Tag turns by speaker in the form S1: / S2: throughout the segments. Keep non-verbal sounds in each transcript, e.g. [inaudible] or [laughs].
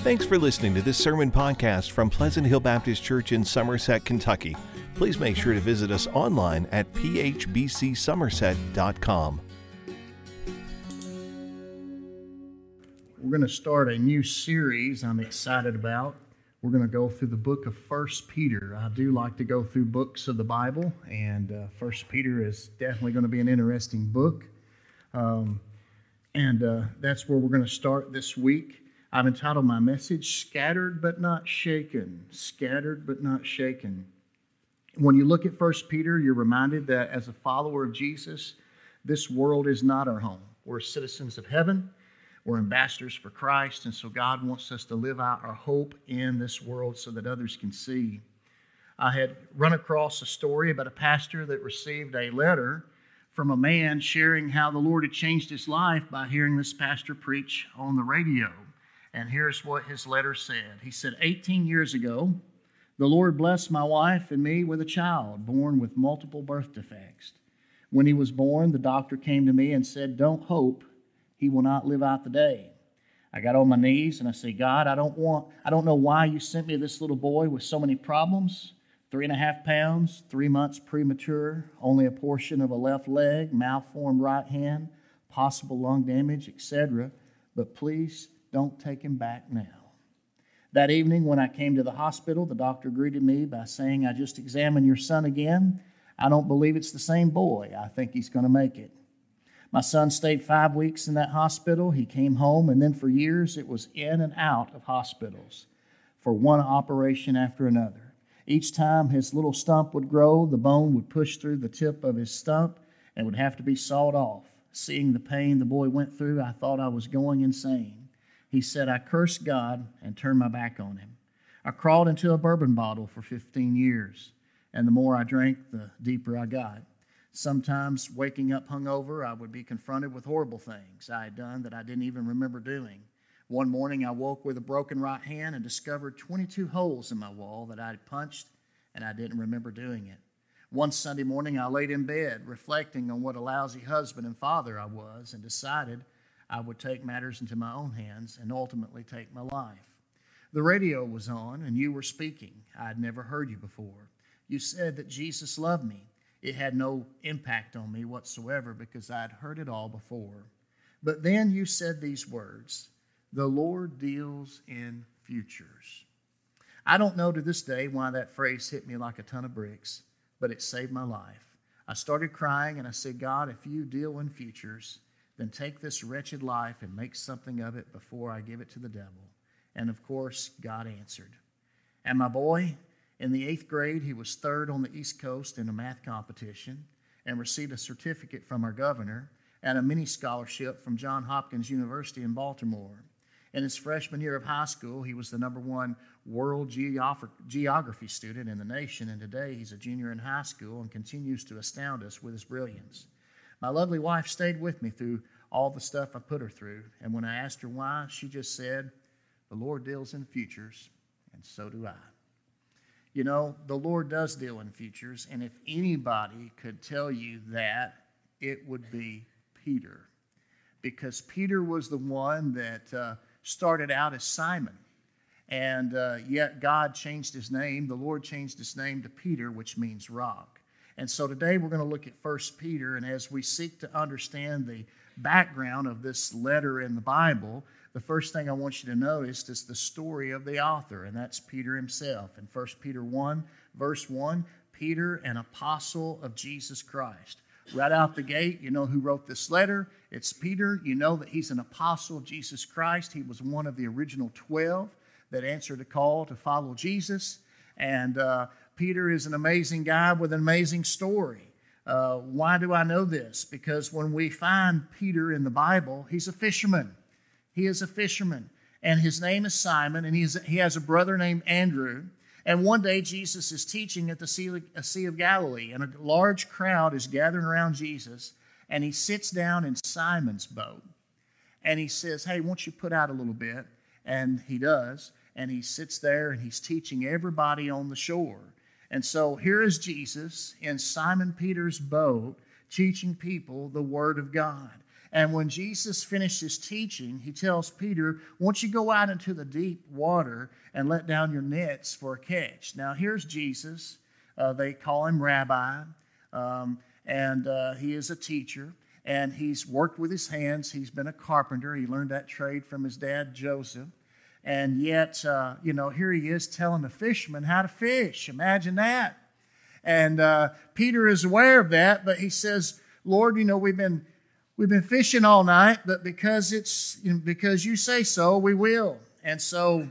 S1: Thanks for listening to this sermon podcast from Pleasant Hill Baptist Church in Somerset, Kentucky. Please make sure to visit us online at phbcsomerset.com.
S2: We're going to start a new series I'm excited about. We're going to go through the book of First Peter. I do like to go through books of the Bible, and uh, First Peter is definitely going to be an interesting book. Um, and uh, that's where we're going to start this week. I've entitled my message, Scattered but Not Shaken. Scattered but Not Shaken. When you look at 1 Peter, you're reminded that as a follower of Jesus, this world is not our home. We're citizens of heaven, we're ambassadors for Christ, and so God wants us to live out our hope in this world so that others can see. I had run across a story about a pastor that received a letter from a man sharing how the Lord had changed his life by hearing this pastor preach on the radio. And here's what his letter said He said, 18 years ago, the Lord blessed my wife and me with a child born with multiple birth defects. When he was born, the doctor came to me and said, Don't hope, he will not live out the day. I got on my knees and I said, God, I don't want, I don't know why you sent me this little boy with so many problems. Three and a half pounds, three months premature, only a portion of a left leg, malformed right hand, possible lung damage, etc. But please don't take him back now. That evening, when I came to the hospital, the doctor greeted me by saying, I just examined your son again. I don't believe it's the same boy. I think he's going to make it. My son stayed five weeks in that hospital. He came home, and then for years it was in and out of hospitals for one operation after another. Each time his little stump would grow, the bone would push through the tip of his stump and would have to be sawed off. Seeing the pain the boy went through, I thought I was going insane he said, I cursed God and turned my back on him. I crawled into a bourbon bottle for 15 years, and the more I drank, the deeper I got. Sometimes, waking up hungover, I would be confronted with horrible things I had done that I didn't even remember doing. One morning, I woke with a broken right hand and discovered 22 holes in my wall that I had punched, and I didn't remember doing it. One Sunday morning, I laid in bed, reflecting on what a lousy husband and father I was, and decided I would take matters into my own hands and ultimately take my life. The radio was on and you were speaking. I had never heard you before. You said that Jesus loved me. It had no impact on me whatsoever because I had heard it all before. But then you said these words The Lord deals in futures. I don't know to this day why that phrase hit me like a ton of bricks, but it saved my life. I started crying and I said, God, if you deal in futures, then take this wretched life and make something of it before I give it to the devil. And of course, God answered. And my boy, in the eighth grade, he was third on the East Coast in a math competition and received a certificate from our governor and a mini scholarship from Johns Hopkins University in Baltimore. In his freshman year of high school, he was the number one world geography student in the nation, and today he's a junior in high school and continues to astound us with his brilliance. My lovely wife stayed with me through all the stuff I put her through. And when I asked her why, she just said, The Lord deals in futures, and so do I. You know, the Lord does deal in futures, and if anybody could tell you that, it would be Peter. Because Peter was the one that uh, started out as Simon. And uh, yet God changed his name. The Lord changed his name to Peter, which means rock. And so today we're going to look at 1 Peter, and as we seek to understand the background of this letter in the Bible, the first thing I want you to notice is the story of the author, and that's Peter himself. In 1 Peter 1, verse 1, Peter, an apostle of Jesus Christ. Right out the gate, you know who wrote this letter. It's Peter. You know that he's an apostle of Jesus Christ. He was one of the original 12 that answered a call to follow Jesus. And uh, Peter is an amazing guy with an amazing story. Uh, why do I know this? Because when we find Peter in the Bible, he's a fisherman. He is a fisherman, and his name is Simon, and he's, he has a brother named Andrew. And one day, Jesus is teaching at the sea, sea of Galilee, and a large crowd is gathering around Jesus, and he sits down in Simon's boat. And he says, Hey, won't you put out a little bit? And he does. And he sits there and he's teaching everybody on the shore. And so here is Jesus in Simon Peter's boat teaching people the Word of God. And when Jesus finishes teaching, he tells Peter, Once you go out into the deep water and let down your nets for a catch. Now, here's Jesus. Uh, they call him Rabbi, um, and uh, he is a teacher. And he's worked with his hands. He's been a carpenter. He learned that trade from his dad, Joseph. And yet, uh, you know, here he is telling the fishermen how to fish. Imagine that. And uh, Peter is aware of that, but he says, Lord, you know, we've been we've been fishing all night, but because it's you know, because you say so, we will. And so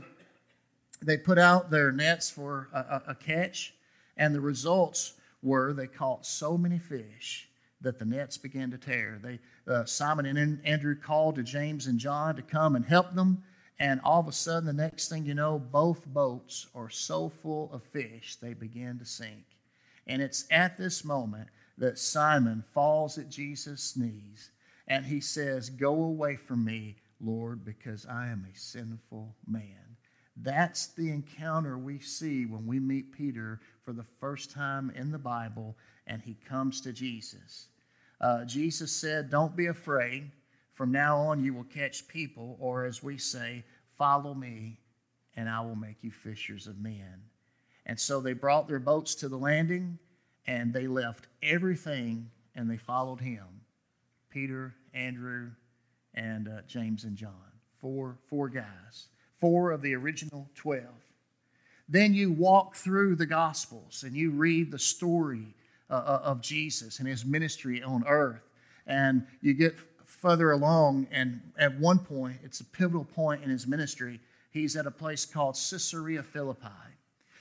S2: they put out their nets for a, a, a catch, and the results were they caught so many fish that the nets began to tear. They uh, Simon and Andrew called to James and John to come and help them. And all of a sudden, the next thing you know, both boats are so full of fish they begin to sink. And it's at this moment that Simon falls at Jesus' knees and he says, Go away from me, Lord, because I am a sinful man. That's the encounter we see when we meet Peter for the first time in the Bible and he comes to Jesus. Uh, Jesus said, Don't be afraid. From now on, you will catch people, or as we say, follow me, and I will make you fishers of men. And so they brought their boats to the landing, and they left everything and they followed him. Peter, Andrew, and uh, James and John. Four, four guys, four of the original 12. Then you walk through the Gospels and you read the story uh, uh, of Jesus and his ministry on earth. And you get further along, and at one point, it's a pivotal point in his ministry. He's at a place called Caesarea Philippi.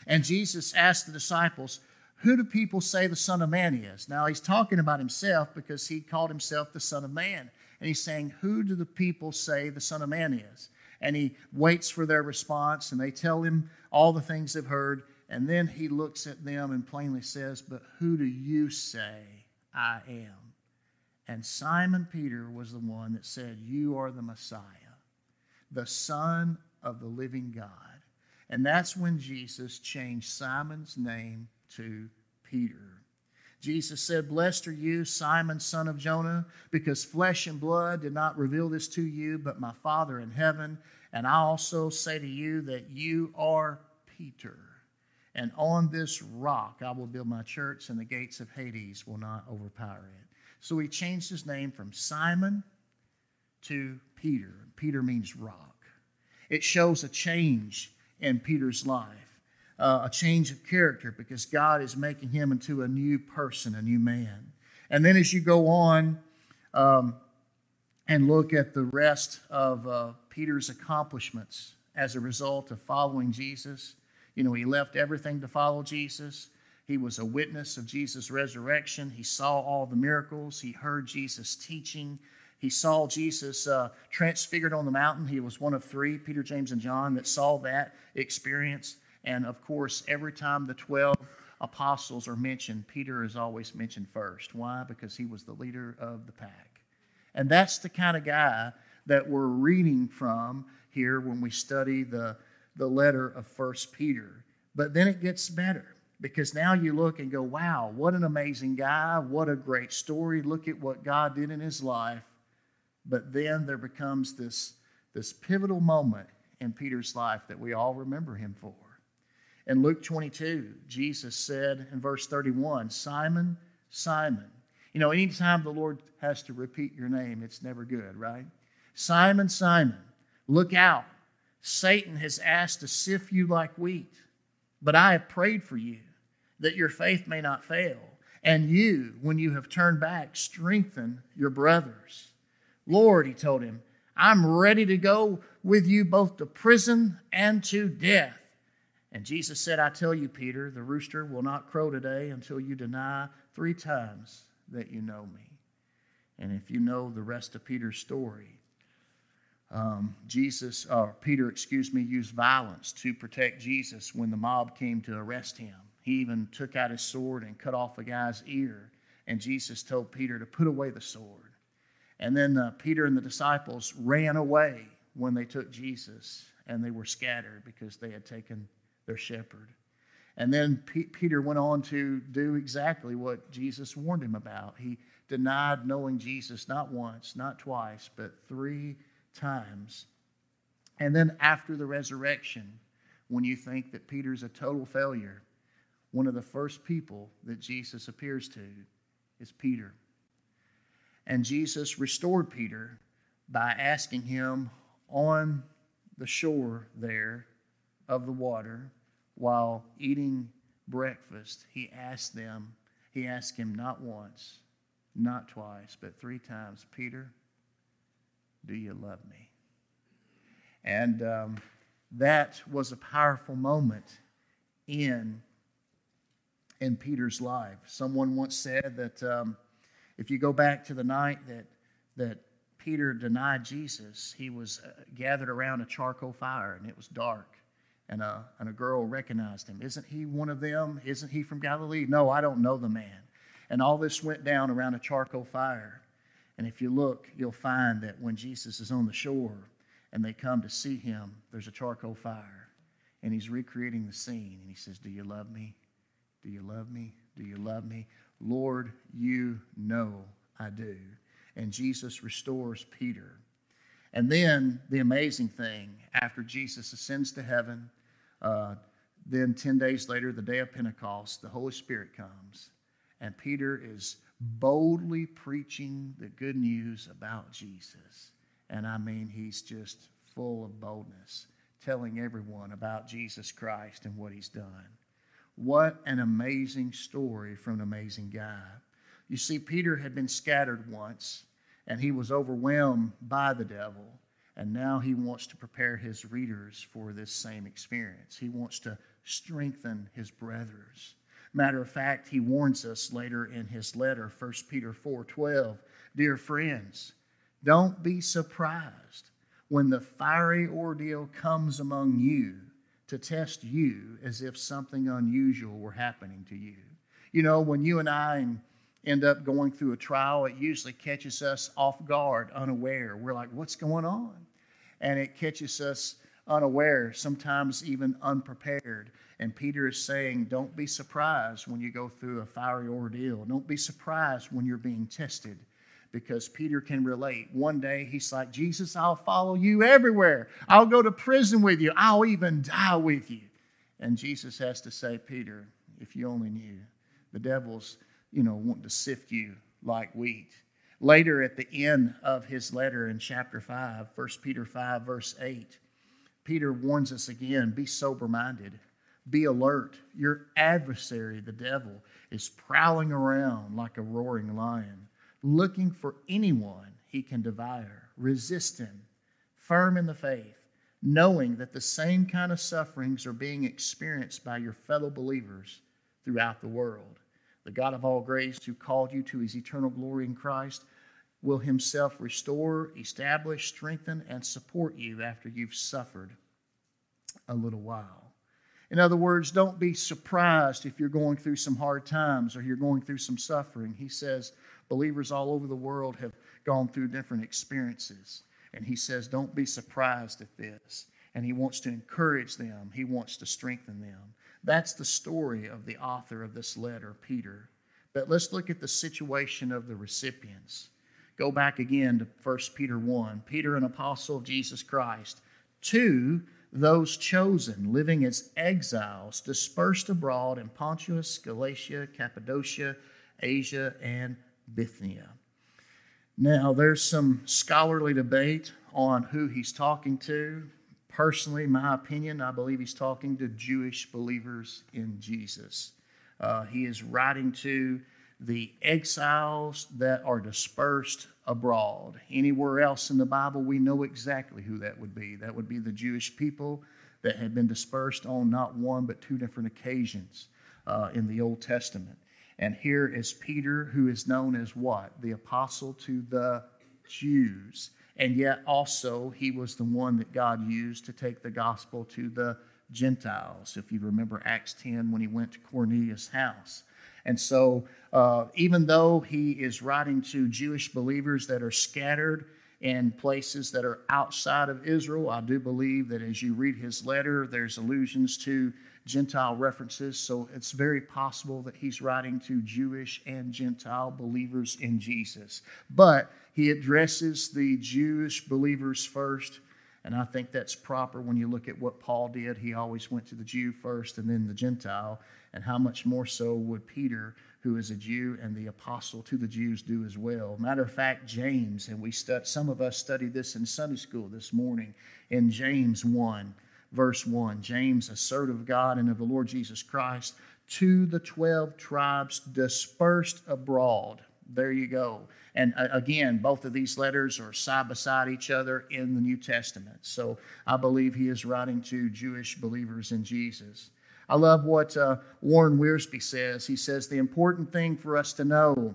S2: And Jesus asked the disciples, who do people say the Son of Man is? Now, he's talking about himself because he called himself the Son of Man. And he's saying, Who do the people say the Son of Man is? And he waits for their response, and they tell him all the things they've heard. And then he looks at them and plainly says, But who do you say I am? And Simon Peter was the one that said, You are the Messiah, the Son of the living God. And that's when Jesus changed Simon's name to Peter. Jesus said, Blessed are you, Simon, son of Jonah, because flesh and blood did not reveal this to you, but my Father in heaven. And I also say to you that you are Peter. And on this rock I will build my church, and the gates of Hades will not overpower it. So he changed his name from Simon to Peter. Peter means rock. It shows a change in Peter's life uh, a change of character because God is making him into a new person, a new man. And then as you go on um, and look at the rest of uh, Peter's accomplishments as a result of following Jesus, you know, he left everything to follow Jesus. He was a witness of Jesus' resurrection. He saw all the miracles. He heard Jesus teaching. He saw Jesus uh, transfigured on the mountain. He was one of three, Peter, James, and John, that saw that experience. And of course, every time the 12 apostles are mentioned, Peter is always mentioned first. Why? Because he was the leader of the pack. And that's the kind of guy that we're reading from here when we study the, the letter of First Peter. But then it gets better because now you look and go, wow, what an amazing guy. What a great story. Look at what God did in his life. But then there becomes this, this pivotal moment in Peter's life that we all remember him for. In Luke 22, Jesus said in verse 31, Simon, Simon. You know, anytime the Lord has to repeat your name, it's never good, right? Simon, Simon, look out. Satan has asked to sift you like wheat, but I have prayed for you that your faith may not fail. And you, when you have turned back, strengthen your brothers. Lord, he told him, I'm ready to go with you both to prison and to death. And Jesus said, I tell you, Peter, the rooster will not crow today until you deny three times that you know me. And if you know the rest of Peter's story, um, Jesus, or Peter, excuse me, used violence to protect Jesus when the mob came to arrest him. He even took out his sword and cut off a guy's ear. And Jesus told Peter to put away the sword. And then uh, Peter and the disciples ran away when they took Jesus, and they were scattered because they had taken their shepherd. And then P- Peter went on to do exactly what Jesus warned him about. He denied knowing Jesus not once, not twice, but three times. And then after the resurrection, when you think that Peter's a total failure, one of the first people that Jesus appears to is Peter. And Jesus restored Peter by asking him on the shore there of the water while eating breakfast, he asked them, he asked him not once, not twice, but three times, Peter, do you love me? And um, that was a powerful moment in, in Peter's life. Someone once said that um, if you go back to the night that, that Peter denied Jesus, he was uh, gathered around a charcoal fire and it was dark. And a, and a girl recognized him. Isn't he one of them? Isn't he from Galilee? No, I don't know the man. And all this went down around a charcoal fire. And if you look, you'll find that when Jesus is on the shore and they come to see him, there's a charcoal fire. And he's recreating the scene. And he says, Do you love me? Do you love me? Do you love me? Lord, you know I do. And Jesus restores Peter. And then the amazing thing, after Jesus ascends to heaven, uh, then 10 days later, the day of Pentecost, the Holy Spirit comes and Peter is boldly preaching the good news about Jesus. And I mean, he's just full of boldness, telling everyone about Jesus Christ and what he's done. What an amazing story from an amazing guy. You see, Peter had been scattered once, and he was overwhelmed by the devil. And now he wants to prepare his readers for this same experience. He wants to strengthen his brothers. Matter of fact, he warns us later in his letter, 1 Peter 4:12, "Dear friends, don't be surprised when the fiery ordeal comes among you to test you as if something unusual were happening to you." You know, when you and I end up going through a trial, it usually catches us off guard, unaware. We're like, "What's going on?" And it catches us unaware, sometimes even unprepared. And Peter is saying, Don't be surprised when you go through a fiery ordeal. Don't be surprised when you're being tested. Because Peter can relate. One day he's like, Jesus, I'll follow you everywhere. I'll go to prison with you. I'll even die with you. And Jesus has to say, Peter, if you only knew, the devil's, you know, wanting to sift you like wheat. Later at the end of his letter in chapter 5, 1 Peter 5, verse 8, Peter warns us again be sober minded. Be alert. Your adversary, the devil, is prowling around like a roaring lion, looking for anyone he can devour. Resist him, firm in the faith, knowing that the same kind of sufferings are being experienced by your fellow believers throughout the world. The God of all grace, who called you to his eternal glory in Christ, will himself restore, establish, strengthen, and support you after you've suffered a little while. In other words, don't be surprised if you're going through some hard times or you're going through some suffering. He says believers all over the world have gone through different experiences. And he says, don't be surprised at this. And he wants to encourage them, he wants to strengthen them. That's the story of the author of this letter, Peter. But let's look at the situation of the recipients. Go back again to 1 Peter 1. Peter, an apostle of Jesus Christ, to those chosen living as exiles dispersed abroad in Pontus, Galatia, Cappadocia, Asia, and Bithynia. Now, there's some scholarly debate on who he's talking to. Personally, my opinion, I believe he's talking to Jewish believers in Jesus. Uh, he is writing to the exiles that are dispersed abroad. Anywhere else in the Bible, we know exactly who that would be. That would be the Jewish people that had been dispersed on not one but two different occasions uh, in the Old Testament. And here is Peter, who is known as what? The apostle to the Jews. And yet also, he was the one that God used to take the gospel to the Gentiles. If you remember Acts 10 when he went to Cornelius' house. And so, uh, even though he is writing to Jewish believers that are scattered in places that are outside of Israel. I do believe that as you read his letter, there's allusions to Gentile references. So it's very possible that he's writing to Jewish and Gentile believers in Jesus. But he addresses the Jewish believers first. And I think that's proper when you look at what Paul did. He always went to the Jew first and then the Gentile. And how much more so would Peter, who is a Jew and the apostle to the Jews, do as well? Matter of fact, James, and we stud, some of us studied this in Sunday school this morning in James 1 verse 1. James, a servant of God and of the Lord Jesus Christ, to the 12 tribes dispersed abroad. There you go. And uh, again, both of these letters are side by side each other in the New Testament. So I believe he is writing to Jewish believers in Jesus. I love what uh, Warren Wiersbe says. He says, The important thing for us to know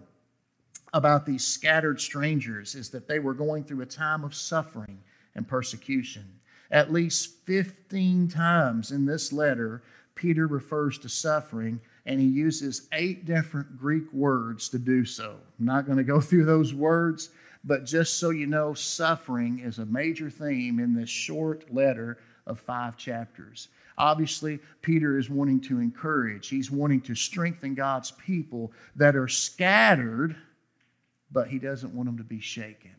S2: about these scattered strangers is that they were going through a time of suffering and persecution. At least 15 times in this letter, Peter refers to suffering, and he uses eight different Greek words to do so. I'm not going to go [laughs] through those words, but just so you know, suffering is a major theme in this short letter of five chapters. Obviously, Peter is wanting to encourage, he's wanting to strengthen God's people that are scattered, but he doesn't want them to be shaken.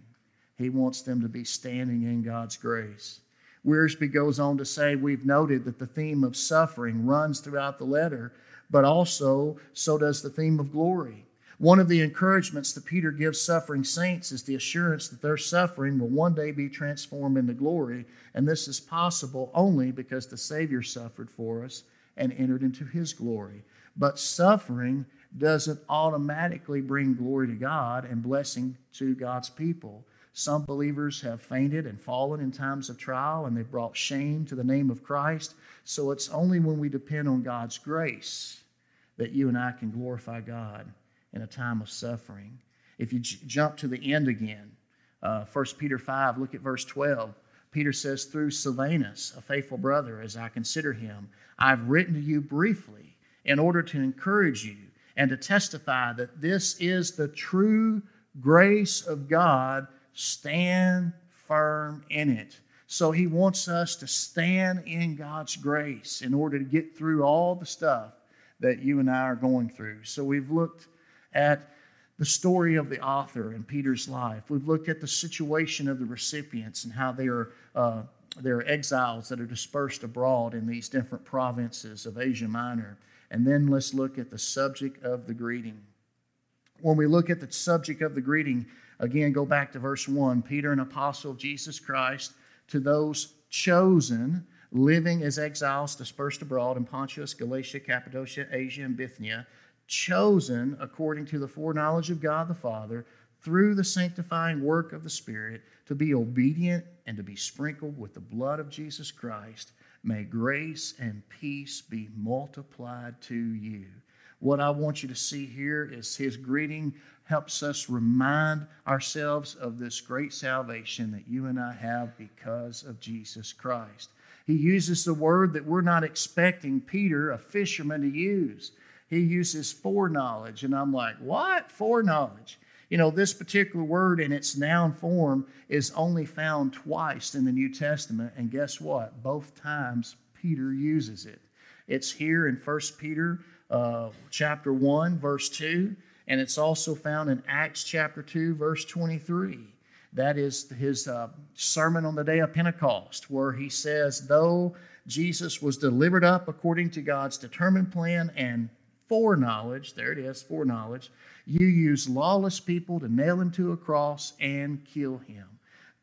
S2: He wants them to be standing in God's grace. Wiersbe goes on to say, We've noted that the theme of suffering runs throughout the letter, but also so does the theme of glory. One of the encouragements that Peter gives suffering saints is the assurance that their suffering will one day be transformed into glory, and this is possible only because the Savior suffered for us and entered into his glory. But suffering doesn't automatically bring glory to God and blessing to God's people. Some believers have fainted and fallen in times of trial, and they've brought shame to the name of Christ. So it's only when we depend on God's grace that you and I can glorify God in a time of suffering. If you j- jump to the end again, uh, 1 Peter 5, look at verse 12. Peter says, Through Silvanus, a faithful brother, as I consider him, I've written to you briefly in order to encourage you and to testify that this is the true grace of God Stand firm in it. So he wants us to stand in God's grace in order to get through all the stuff that you and I are going through. So we've looked at the story of the author and Peter's life. We've looked at the situation of the recipients and how they are uh, they're exiles that are dispersed abroad in these different provinces of Asia Minor. And then let's look at the subject of the greeting. When we look at the subject of the greeting, Again, go back to verse 1 Peter, an apostle of Jesus Christ, to those chosen, living as exiles dispersed abroad in Pontus, Galatia, Cappadocia, Asia, and Bithynia, chosen according to the foreknowledge of God the Father through the sanctifying work of the Spirit to be obedient and to be sprinkled with the blood of Jesus Christ. May grace and peace be multiplied to you. What I want you to see here is his greeting helps us remind ourselves of this great salvation that you and I have because of Jesus Christ. He uses the word that we're not expecting Peter, a fisherman, to use. He uses foreknowledge. And I'm like, what? Foreknowledge. You know, this particular word in its noun form is only found twice in the New Testament. And guess what? Both times Peter uses it. It's here in 1 Peter uh, chapter 1, verse 2 and it's also found in Acts chapter 2, verse 23. That is his uh, sermon on the day of Pentecost, where he says, Though Jesus was delivered up according to God's determined plan and foreknowledge, there it is, foreknowledge, you use lawless people to nail him to a cross and kill him.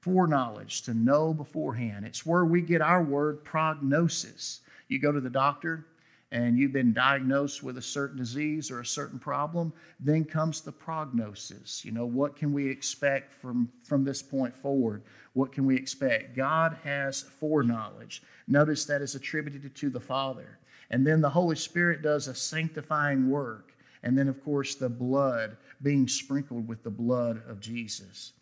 S2: Foreknowledge, to know beforehand. It's where we get our word prognosis. You go to the doctor, and you've been diagnosed with a certain disease or a certain problem, then comes the prognosis. You know, what can we expect from, from this point forward? What can we expect? God has foreknowledge. Notice that is attributed to the Father. And then the Holy Spirit does a sanctifying work. And then, of course, the blood being sprinkled with the blood of Jesus.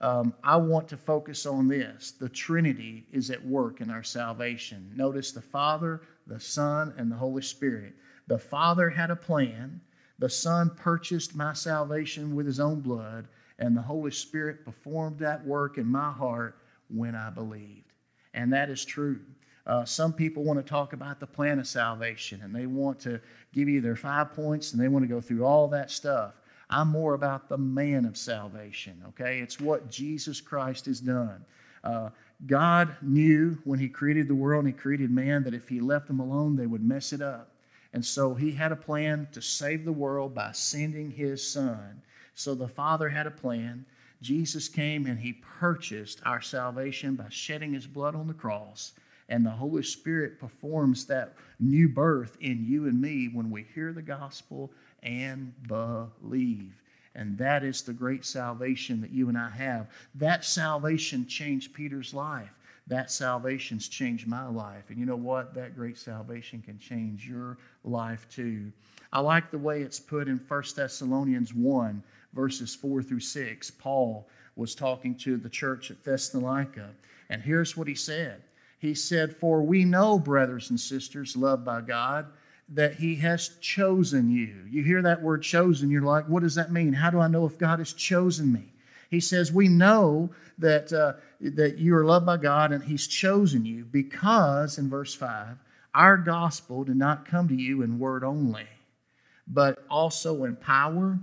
S2: Um, I want to focus on this. The Trinity is at work in our salvation. Notice the Father, the Son, and the Holy Spirit. The Father had a plan. The Son purchased my salvation with his own blood. And the Holy Spirit performed that work in my heart when I believed. And that is true. Uh, some people want to talk about the plan of salvation and they want to give you their five points and they want to go through all that stuff. I'm more about the man of salvation, okay? It's what Jesus Christ has done. Uh, God knew when He created the world and He created man that if He left them alone, they would mess it up. And so He had a plan to save the world by sending His Son. So the Father had a plan. Jesus came and He purchased our salvation by shedding His blood on the cross. And the Holy Spirit performs that new birth in you and me when we hear the gospel and believe. And that is the great salvation that you and I have. That salvation changed Peter's life. That salvation's changed my life. And you know what? That great salvation can change your life too. I like the way it's put in 1 Thessalonians 1, verses 4 through 6. Paul was talking to the church at Thessalonica. And here's what he said He said, For we know, brothers and sisters, loved by God, that He has chosen you. You hear that word chosen, you're like, what does that mean? How do I know if God has chosen me? He says, We know that, uh, that you are loved by God and He's chosen you because, in verse 5, our gospel did not come to you in word only, but also in power,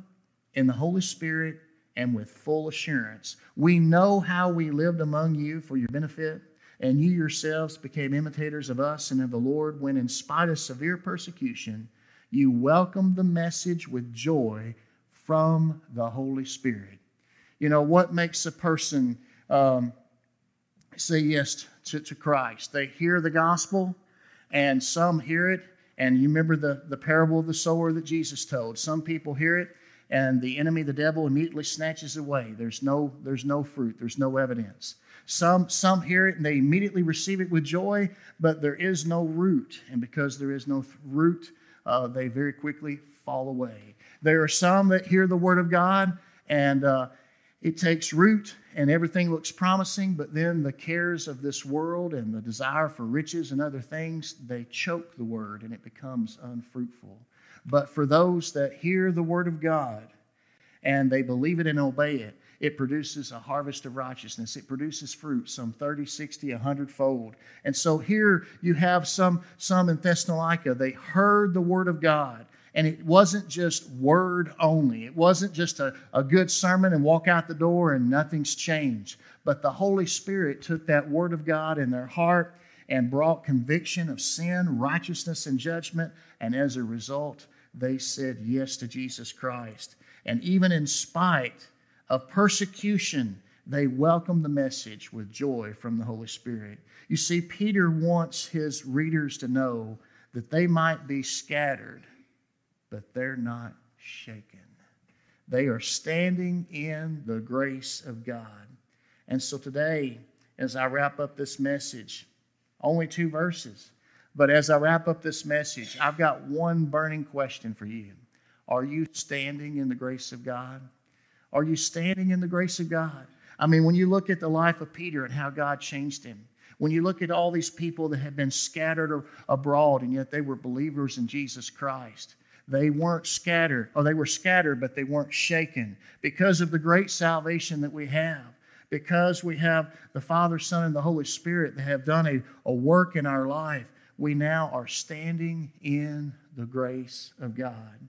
S2: in the Holy Spirit, and with full assurance. We know how we lived among you for your benefit and you yourselves became imitators of us and of the Lord when, in spite of severe persecution, you welcomed the message with joy from the Holy Spirit. You know, what makes a person um, say yes to, to Christ? They hear the gospel, and some hear it. And you remember the, the parable of the sower that Jesus told. Some people hear it, and the enemy, the devil, immediately snatches away. There's no, there's no fruit, there's no evidence. Some, some hear it and they immediately receive it with joy, but there is no root. And because there is no root, uh, they very quickly fall away. There are some that hear the word of God and uh, it takes root and everything looks promising, but then the cares of this world and the desire for riches and other things, they choke the word and it becomes unfruitful. But for those that hear the word of God and they believe it and obey it, it produces a harvest of righteousness. It produces fruit, some 30, 60, 100 fold. And so here you have some, some in Thessalonica, they heard the word of God. And it wasn't just word only. It wasn't just a, a good sermon and walk out the door and nothing's changed. But the Holy Spirit took that word of God in their heart and brought conviction of sin, righteousness, and judgment. And as a result, they said yes to Jesus Christ. And even in spite of persecution, they welcome the message with joy from the Holy Spirit. You see, Peter wants his readers to know that they might be scattered, but they're not shaken. They are standing in the grace of God. And so today, as I wrap up this message, only two verses, but as I wrap up this message, I've got one burning question for you. Are you standing in the grace of God? Are you standing in the grace of God? I mean, when you look at the life of Peter and how God changed him, when you look at all these people that had been scattered abroad and yet they were believers in Jesus Christ, they weren't scattered, or they were scattered, but they weren't shaken because of the great salvation that we have. Because we have the Father, Son, and the Holy Spirit that have done a, a work in our life, we now are standing in the grace of God.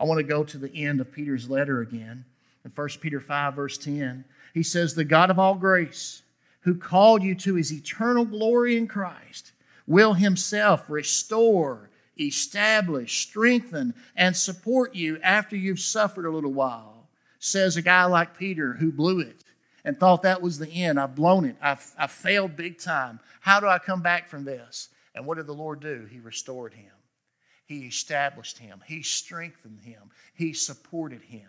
S2: I want to go to the end of Peter's letter again. In 1 Peter 5, verse 10, he says, The God of all grace, who called you to his eternal glory in Christ, will himself restore, establish, strengthen, and support you after you've suffered a little while. Says a guy like Peter who blew it and thought that was the end. I've blown it. I've, I've failed big time. How do I come back from this? And what did the Lord do? He restored him. He established him. He strengthened him. He supported him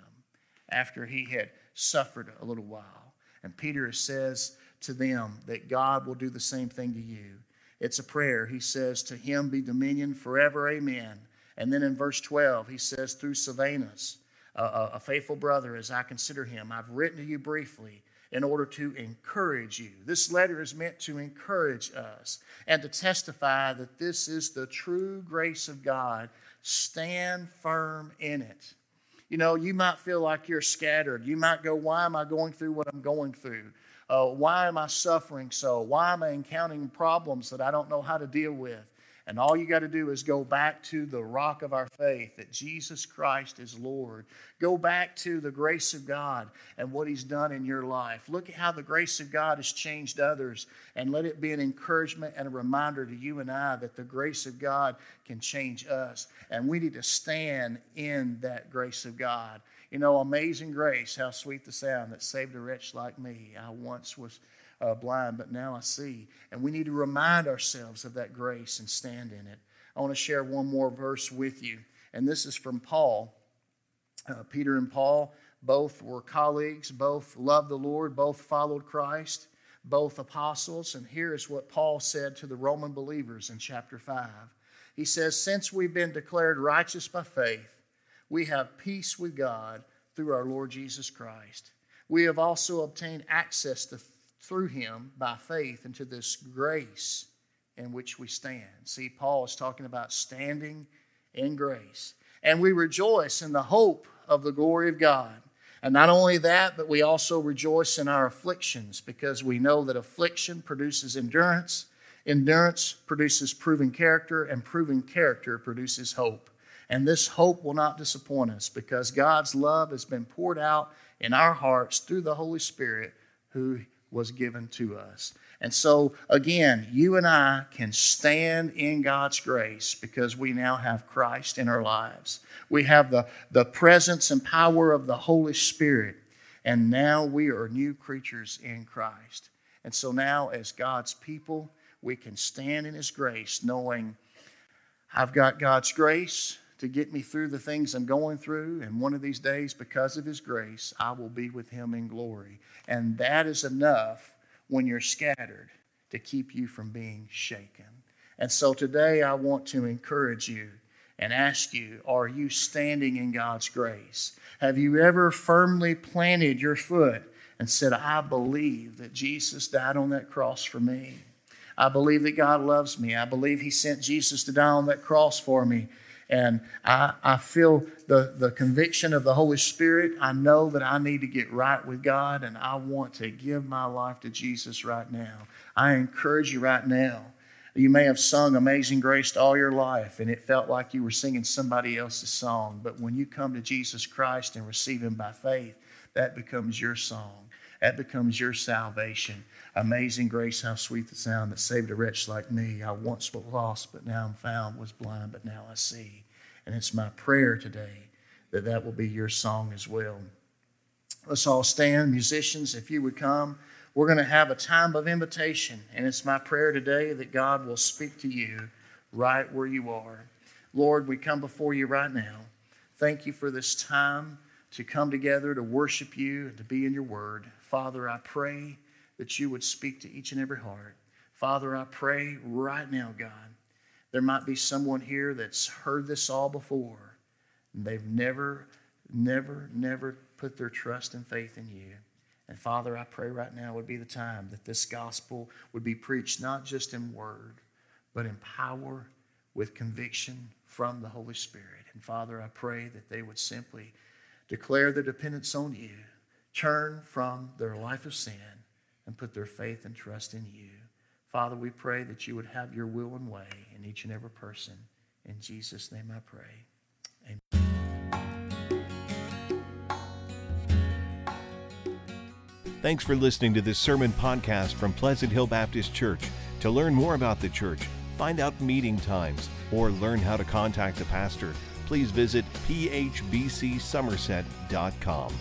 S2: after he had suffered a little while. And Peter says to them that God will do the same thing to you. It's a prayer. He says, To him be dominion forever, amen. And then in verse 12, he says, Through Silvanus, a, a faithful brother as I consider him, I've written to you briefly in order to encourage you. This letter is meant to encourage us and to testify that this is the true grace of God. Stand firm in it. You know, you might feel like you're scattered. You might go, Why am I going through what I'm going through? Uh, why am I suffering so? Why am I encountering problems that I don't know how to deal with? And all you got to do is go back to the rock of our faith that Jesus Christ is Lord. Go back to the grace of God and what He's done in your life. Look at how the grace of God has changed others, and let it be an encouragement and a reminder to you and I that the grace of God can change us. And we need to stand in that grace of God. You know, amazing grace, how sweet the sound that saved a wretch like me. I once was uh, blind, but now I see. And we need to remind ourselves of that grace and stand in it. I want to share one more verse with you, and this is from Paul. Uh, Peter and Paul both were colleagues, both loved the Lord, both followed Christ, both apostles. And here is what Paul said to the Roman believers in chapter 5. He says, Since we've been declared righteous by faith, we have peace with God through our Lord Jesus Christ. We have also obtained access to through him by faith into this grace in which we stand. See, Paul is talking about standing in grace. And we rejoice in the hope of the glory of God. And not only that, but we also rejoice in our afflictions because we know that affliction produces endurance, endurance produces proven character, and proven character produces hope. And this hope will not disappoint us because God's love has been poured out in our hearts through the Holy Spirit who was given to us. And so, again, you and I can stand in God's grace because we now have Christ in our lives. We have the, the presence and power of the Holy Spirit, and now we are new creatures in Christ. And so now, as God's people, we can stand in His grace knowing I've got God's grace to get me through the things I'm going through. And one of these days, because of His grace, I will be with Him in glory. And that is enough when you're scattered to keep you from being shaken. And so today, I want to encourage you and ask you are you standing in God's grace? Have you ever firmly planted your foot and said, I believe that Jesus died on that cross for me? I believe that God loves me. I believe He sent Jesus to die on that cross for me. And I, I feel the, the conviction of the Holy Spirit. I know that I need to get right with God, and I want to give my life to Jesus right now. I encourage you right now. You may have sung Amazing Grace all your life, and it felt like you were singing somebody else's song. But when you come to Jesus Christ and receive Him by faith, that becomes your song. That becomes your salvation. Amazing grace, how sweet the sound that saved a wretch like me. I once was lost, but now I'm found, was blind, but now I see. And it's my prayer today that that will be your song as well. Let's all stand, musicians, if you would come. We're going to have a time of invitation, and it's my prayer today that God will speak to you right where you are. Lord, we come before you right now. Thank you for this time to come together to worship you and to be in your word. Father, I pray that you would speak to each and every heart. Father, I pray right now, God, there might be someone here that's heard this all before, and they've never, never, never put their trust and faith in you. And Father, I pray right now would be the time that this gospel would be preached not just in word, but in power with conviction from the Holy Spirit. And Father, I pray that they would simply declare their dependence on you, turn from their life of sin, and put their faith and trust in you. Father, we pray that you would have your will and way in each and every person. In Jesus' name I pray. Amen.
S1: Thanks for listening to this sermon podcast from Pleasant Hill Baptist Church. To learn more about the church, find out meeting times, or learn how to contact the pastor, please visit phbcsomerset.com.